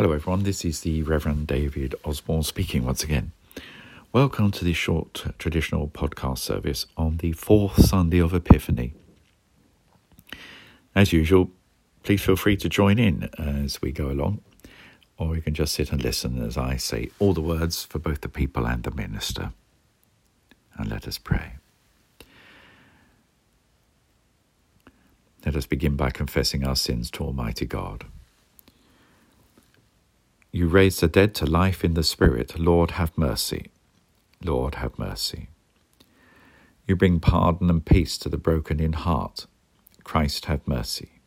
Hello, everyone. This is the Reverend David Osborn speaking once again. Welcome to this short traditional podcast service on the fourth Sunday of Epiphany. As usual, please feel free to join in as we go along, or you can just sit and listen as I say all the words for both the people and the minister. And let us pray. Let us begin by confessing our sins to Almighty God. You raise the dead to life in the Spirit. Lord, have mercy. Lord, have mercy. You bring pardon and peace to the broken in heart. Christ, have mercy.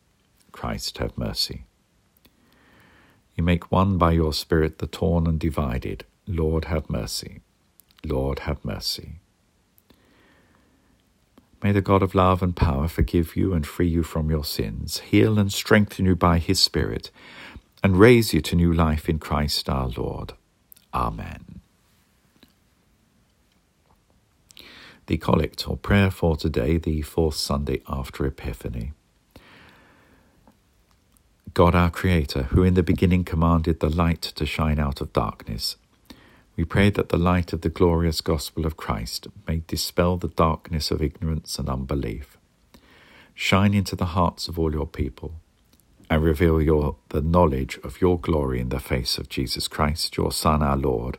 Christ, have mercy. You make one by your Spirit the torn and divided. Lord, have mercy. Lord, have mercy. May the God of love and power forgive you and free you from your sins, heal and strengthen you by his Spirit and raise you to new life in Christ our Lord. Amen. The Collect or Prayer for today, the fourth Sunday after Epiphany. God our Creator, who in the beginning commanded the light to shine out of darkness, we pray that the light of the glorious gospel of Christ may dispel the darkness of ignorance and unbelief. Shine into the hearts of all your people and reveal your, the knowledge of your glory in the face of Jesus Christ, your Son, our Lord,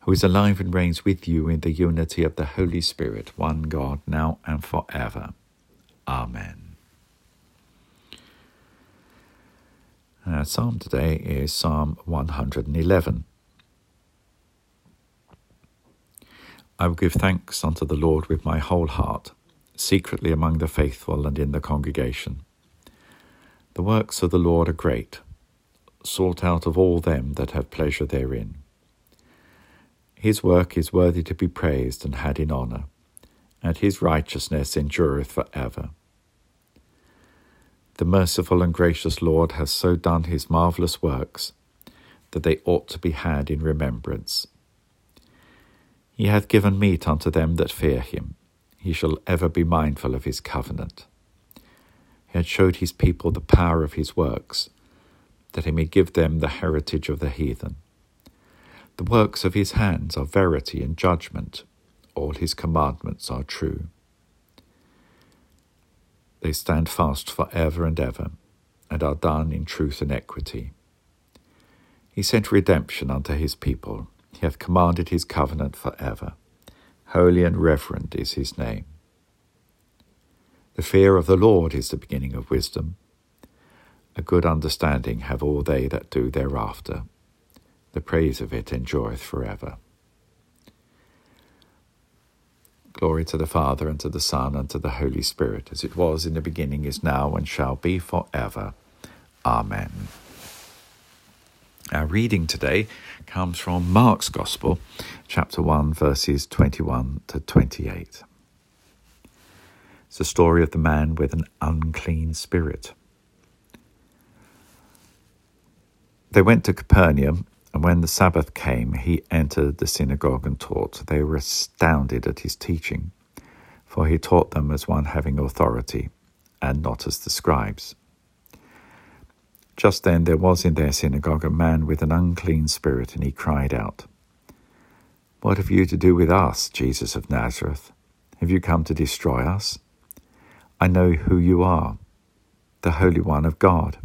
who is alive and reigns with you in the unity of the Holy Spirit, one God, now and forever. Amen. Our psalm today is Psalm 111. I will give thanks unto the Lord with my whole heart, secretly among the faithful and in the congregation. The works of the Lord are great, sought out of all them that have pleasure therein. His work is worthy to be praised and had in honour, and his righteousness endureth for ever. The merciful and gracious Lord has so done his marvellous works that they ought to be had in remembrance. He hath given meat unto them that fear him. He shall ever be mindful of his covenant. Had showed his people the power of his works, that he may give them the heritage of the heathen. The works of his hands are verity and judgment, all his commandments are true. They stand fast for ever and ever, and are done in truth and equity. He sent redemption unto his people, he hath commanded his covenant for ever. Holy and reverend is his name. The fear of the Lord is the beginning of wisdom. A good understanding have all they that do thereafter. The praise of it endureth for ever. Glory to the Father, and to the Son, and to the Holy Spirit, as it was in the beginning, is now, and shall be for ever. Amen. Our reading today comes from Mark's Gospel, chapter 1, verses 21 to 28. It's the story of the man with an unclean spirit. They went to Capernaum, and when the Sabbath came, he entered the synagogue and taught. They were astounded at his teaching, for he taught them as one having authority, and not as the scribes. Just then there was in their synagogue a man with an unclean spirit, and he cried out, What have you to do with us, Jesus of Nazareth? Have you come to destroy us? I know who you are, the Holy One of God.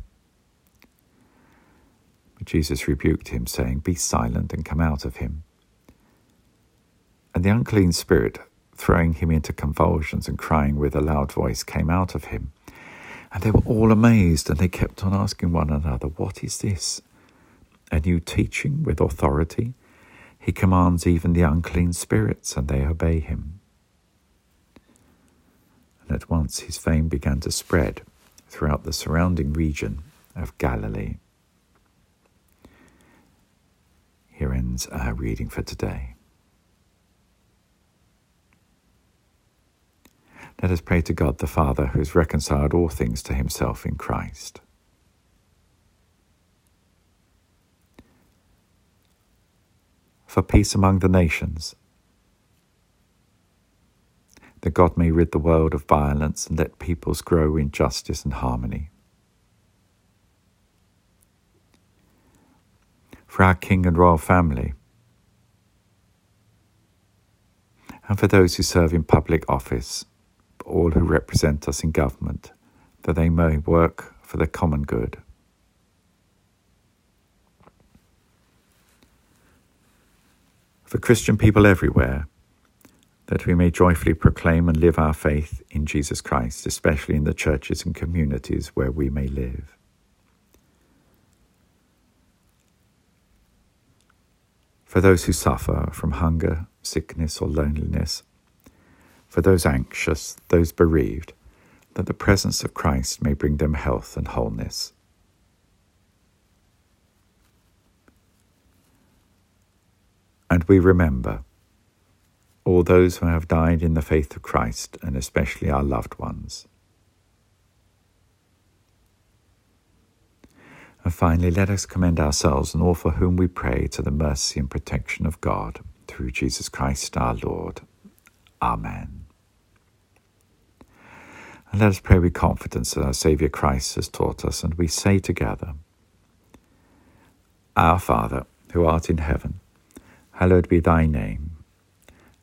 But Jesus rebuked him, saying, Be silent and come out of him. And the unclean spirit, throwing him into convulsions and crying with a loud voice, came out of him. And they were all amazed, and they kept on asking one another, What is this? A new teaching with authority? He commands even the unclean spirits, and they obey him and at once his fame began to spread throughout the surrounding region of Galilee. Here ends our reading for today. Let us pray to God the Father, who has reconciled all things to himself in Christ. For peace among the nations that God may rid the world of violence and let peoples grow in justice and harmony. for our King and royal family, and for those who serve in public office, all who represent us in government, that they may work for the common good. For Christian people everywhere, that we may joyfully proclaim and live our faith in Jesus Christ, especially in the churches and communities where we may live. For those who suffer from hunger, sickness, or loneliness, for those anxious, those bereaved, that the presence of Christ may bring them health and wholeness. And we remember all those who have died in the faith of Christ, and especially our loved ones. And finally, let us commend ourselves and all for whom we pray to the mercy and protection of God through Jesus Christ our Lord. Amen. And let us pray with confidence that our Saviour Christ has taught us, and we say together, Our Father, who art in heaven, hallowed be thy name.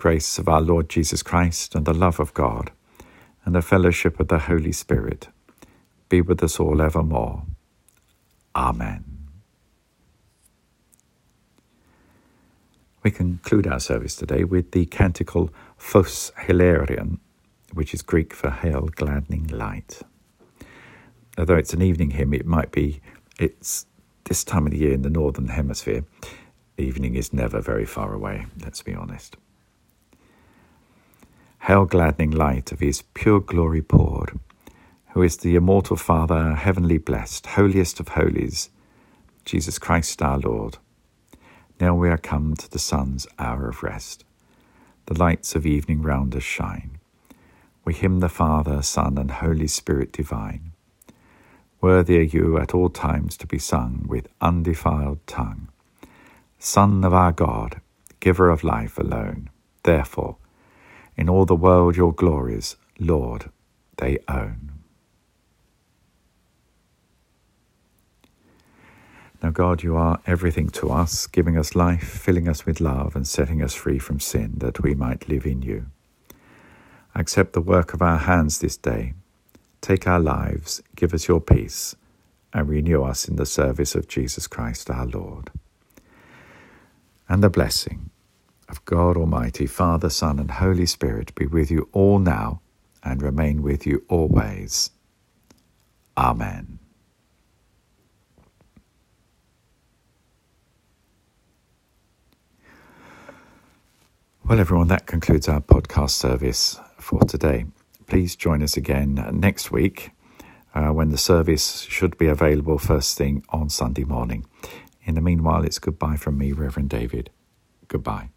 grace of our Lord Jesus Christ, and the love of God, and the fellowship of the Holy Spirit be with us all evermore. Amen. We conclude our service today with the canticle Phos Hilarion, which is Greek for Hail Gladdening Light. Although it's an evening hymn, it might be, it's this time of the year in the Northern Hemisphere. Evening is never very far away, let's be honest hail gladdening light of his pure glory poured, who is the immortal Father, heavenly blessed, holiest of holies, Jesus Christ our Lord. Now we are come to the sun's hour of rest. The lights of evening round us shine. We hymn the Father, Son, and Holy Spirit divine. Worthy are you at all times to be sung with undefiled tongue. Son of our God, giver of life alone. Therefore, in all the world your glories, Lord, they own. Now, God, you are everything to us, giving us life, filling us with love, and setting us free from sin that we might live in you. Accept the work of our hands this day. Take our lives, give us your peace, and renew us in the service of Jesus Christ our Lord. And the blessing of God Almighty, Father, Son, and Holy Spirit be with you all now and remain with you always. Amen. Well, everyone, that concludes our podcast service for today. Please join us again next week uh, when the service should be available first thing on Sunday morning. In the meanwhile, it's goodbye from me, Reverend David. Goodbye.